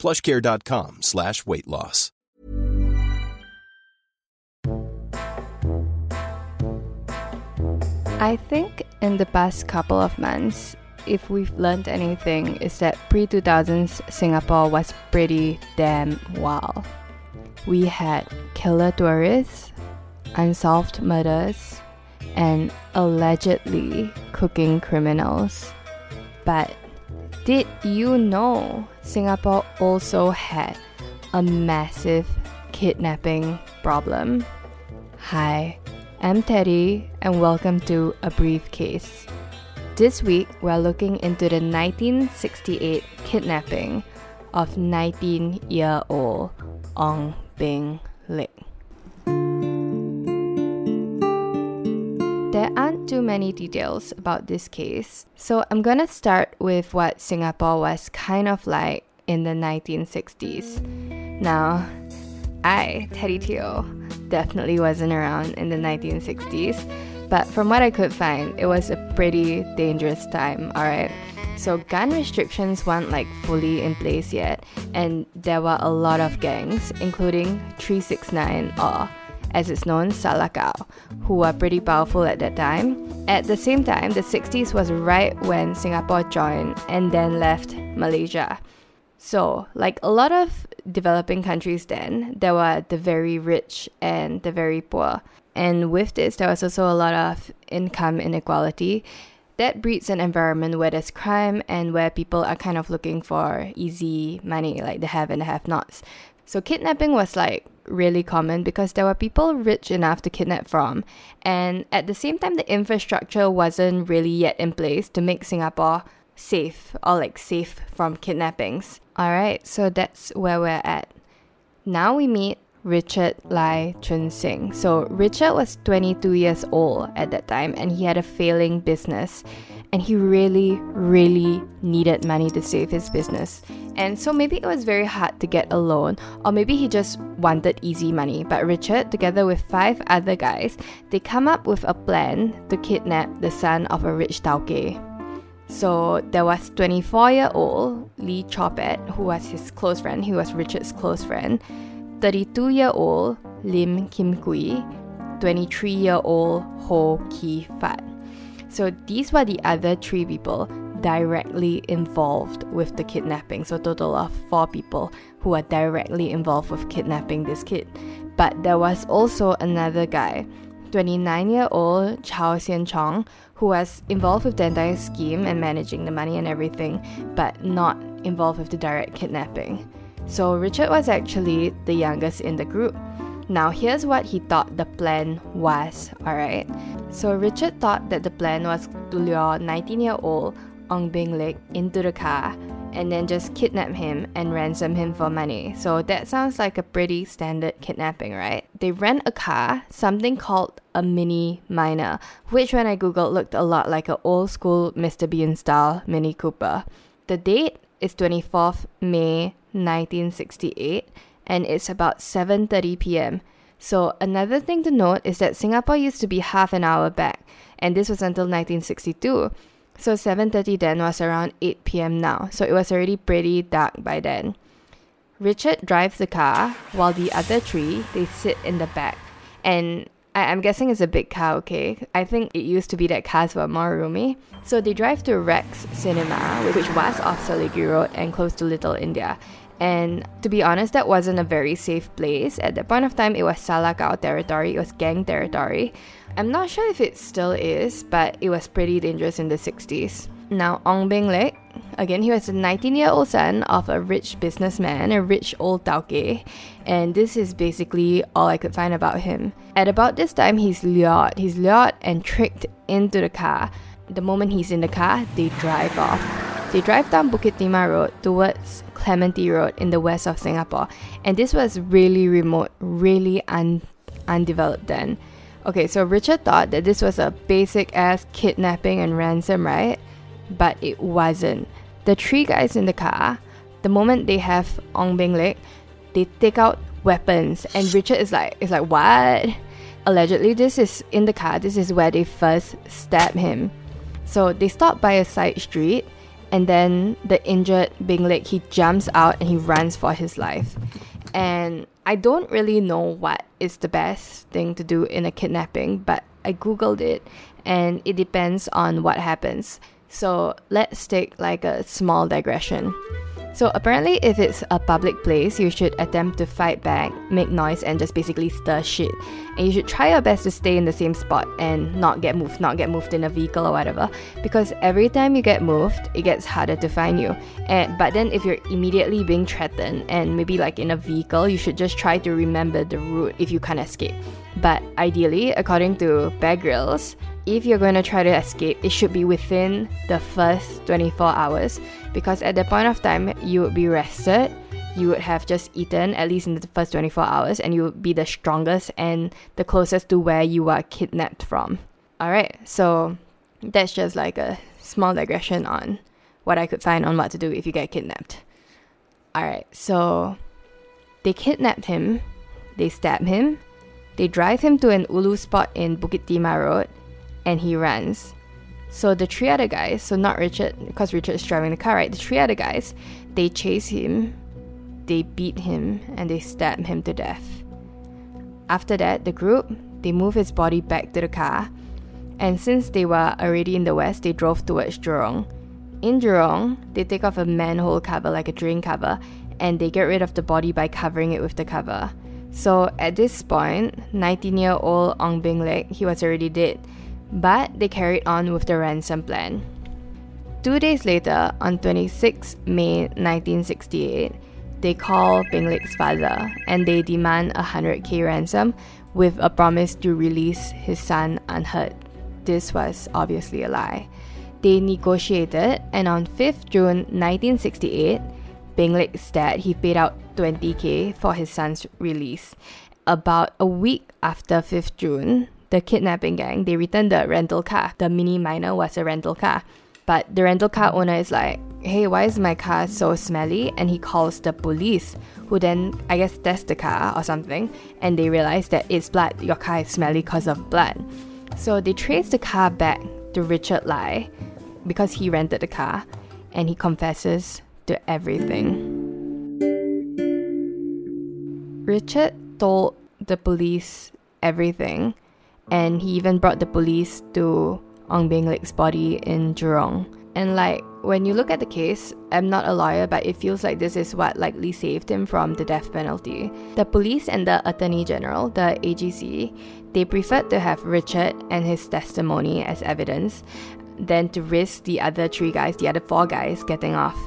plushcare.com slash weight loss. I think in the past couple of months, if we've learned anything, is that pre 2000s Singapore was pretty damn wild. We had killer tourists, unsolved murders, and allegedly cooking criminals. But did you know Singapore also had a massive kidnapping problem? Hi, I'm Teddy, and welcome to A Briefcase. This week, we're looking into the 1968 kidnapping of 19 year old Ong Beang Lek. There aren't too many details about this case, so I'm gonna start with what Singapore was kind of like in the 1960s. Now, I, Teddy Teo, definitely wasn't around in the 1960s, but from what I could find, it was a pretty dangerous time, alright? So, gun restrictions weren't like fully in place yet, and there were a lot of gangs, including 369 or as it's known, Salakau, who were pretty powerful at that time. At the same time, the 60s was right when Singapore joined and then left Malaysia. So, like a lot of developing countries then, there were the very rich and the very poor. And with this, there was also a lot of income inequality. That breeds an environment where there's crime and where people are kind of looking for easy money, like the have and the have nots. So, kidnapping was like really common because there were people rich enough to kidnap from. And at the same time, the infrastructure wasn't really yet in place to make Singapore safe or like safe from kidnappings. Alright, so that's where we're at. Now we meet Richard Lai Chun Sing. So Richard was 22 years old at that time and he had a failing business and he really, really needed money to save his business. And so maybe it was very hard to get a loan, or maybe he just wanted easy money. But Richard, together with five other guys, they come up with a plan to kidnap the son of a rich tauke. So there was 24 year old Lee Chopet, who was his close friend, he was Richard's close friend, 32 year old Lim Kim Kui, 23 year old Ho Ki Fat. So these were the other three people directly involved with the kidnapping. So total of four people who are directly involved with kidnapping this kid. But there was also another guy, 29-year-old Chao Sian Chong, who was involved with the entire scheme and managing the money and everything, but not involved with the direct kidnapping. So Richard was actually the youngest in the group. Now, here's what he thought the plan was, alright? So, Richard thought that the plan was to lure 19 year old Ong Beang Lek into the car and then just kidnap him and ransom him for money. So, that sounds like a pretty standard kidnapping, right? They rent a car, something called a Mini Minor, which when I googled looked a lot like an old school Mr. Bean style Mini Cooper. The date is 24th May 1968 and it's about 7:30 p.m. So another thing to note is that Singapore used to be half an hour back, and this was until 1962. So 7:30 then was around 8 p.m. now. So it was already pretty dark by then. Richard drives the car while the other three they sit in the back. And I- am guessing it's a big car, okay? I think it used to be that cars were more roomy. So they drive to Rex Cinema, which was off Selegie Road and close to Little India. And to be honest, that wasn't a very safe place. At that point of time, it was Salakau territory, it was gang territory. I'm not sure if it still is, but it was pretty dangerous in the 60s. Now, Ong Beang Lek, again, he was a 19 year old son of a rich businessman, a rich old tauke, and this is basically all I could find about him. At about this time, he's lured, he's lured and tricked into the car. The moment he's in the car, they drive off. They drive down Bukit Timah Road towards Clementi Road in the west of Singapore, and this was really remote, really un- undeveloped then. Okay, so Richard thought that this was a basic ass kidnapping and ransom, right? But it wasn't. The three guys in the car, the moment they have Ong Beang Lek, they take out weapons, and Richard is like, is like, what? Allegedly, this is in the car. This is where they first stab him. So they stop by a side street, and then the injured Beang Lek he jumps out and he runs for his life. And I don't really know what is the best thing to do in a kidnapping, but I googled it, and it depends on what happens. So let's take like a small digression. So apparently, if it's a public place, you should attempt to fight back, make noise, and just basically stir shit. And you should try your best to stay in the same spot and not get moved, not get moved in a vehicle or whatever. Because every time you get moved, it gets harder to find you. And but then if you're immediately being threatened and maybe like in a vehicle, you should just try to remember the route if you can't escape. But ideally, according to Bear Grylls, if you're going to try to escape, it should be within the first 24 hours because at that point of time, you would be rested, you would have just eaten at least in the first 24 hours, and you would be the strongest and the closest to where you were kidnapped from. Alright, so that's just like a small digression on what I could find on what to do if you get kidnapped. Alright, so they kidnapped him, they stab him, they drive him to an ulu spot in Bukit Timah Road, and he runs. So the three other guys, so not Richard, because Richard is driving the car, right? The three other guys, they chase him, they beat him, and they stab him to death. After that, the group, they move his body back to the car, and since they were already in the west, they drove towards Jurong. In Jurong, they take off a manhole cover, like a drain cover, and they get rid of the body by covering it with the cover. So at this point, 19 year old Ong Beang Lek, he was already dead but they carried on with the ransom plan. Two days later, on 26 May 1968, they call Beang Lek's father and they demand a 100k ransom with a promise to release his son unhurt. This was obviously a lie. They negotiated, and on 5th June 1968, Beang Lek's dad he paid out 20k for his son's release. About a week after 5th June, the kidnapping gang, they returned the rental car. The Mini Minor was a rental car. But the rental car owner is like, hey, why is my car so smelly? And he calls the police, who then, I guess, test the car or something, and they realize that it's blood. Your car is smelly because of blood. So they trace the car back to Richard Lai because he rented the car, and he confesses to everything. Richard told the police everything and he even brought the police to Ong Beang Lek's body in Jurong. And like when you look at the case, I'm not a lawyer, but it feels like this is what likely saved him from the death penalty. The police and the Attorney General, the AGC, they preferred to have Richard and his testimony as evidence than to risk the other three guys, the other four guys, getting off.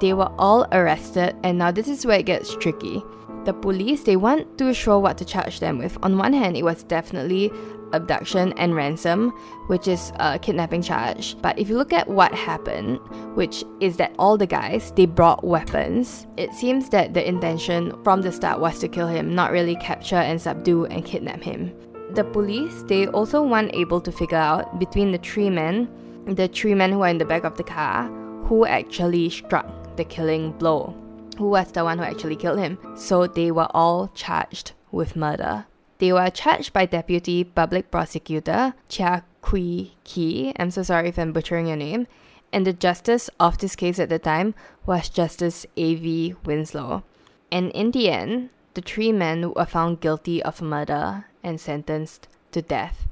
They were all arrested, and now this is where it gets tricky. The police, they weren't too sure what to charge them with. On one hand, it was definitely abduction and ransom, which is a kidnapping charge. But if you look at what happened, which is that all the guys they brought weapons, it seems that the intention from the start was to kill him, not really capture and subdue and kidnap him. The police they also weren't able to figure out between the three men, the three men who are in the back of the car, who actually struck the killing blow. Who was the one who actually killed him? So they were all charged with murder. They were charged by Deputy Public Prosecutor Chia Kui Ki. I'm so sorry if I'm butchering your name. And the justice of this case at the time was Justice A.V. Winslow. And in the end, the three men were found guilty of murder and sentenced to death.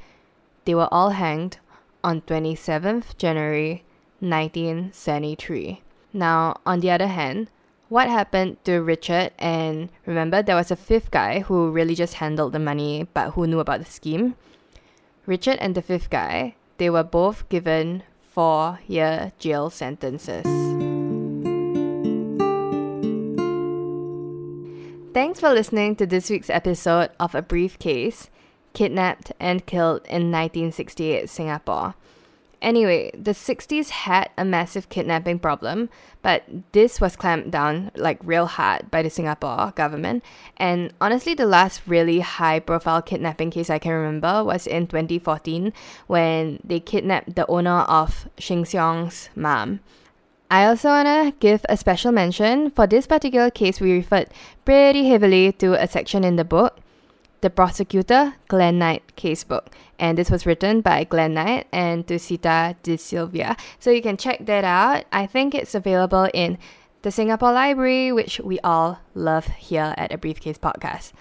They were all hanged on 27th January 1973. Now, on the other hand, what happened to Richard and remember there was a fifth guy who really just handled the money but who knew about the scheme. Richard and the fifth guy, they were both given 4-year jail sentences. Thanks for listening to this week's episode of A Brief Case Kidnapped and Killed in 1968 Singapore. Anyway, the 60s had a massive kidnapping problem, but this was clamped down like real hard by the Singapore government. And honestly, the last really high profile kidnapping case I can remember was in 2014 when they kidnapped the owner of Sheng Siong's mom. I also want to give a special mention. For this particular case, we referred pretty heavily to a section in the book the prosecutor Glenn Knight casebook. And this was written by Glenn Knight and Tusita De Silvia. So you can check that out. I think it's available in the Singapore Library, which we all love here at A Briefcase Podcast.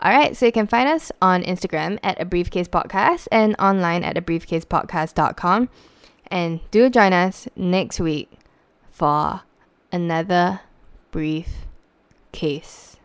All right, so you can find us on Instagram at A Briefcase Podcast and online at abriefcasepodcast.com. And do join us next week for another brief case.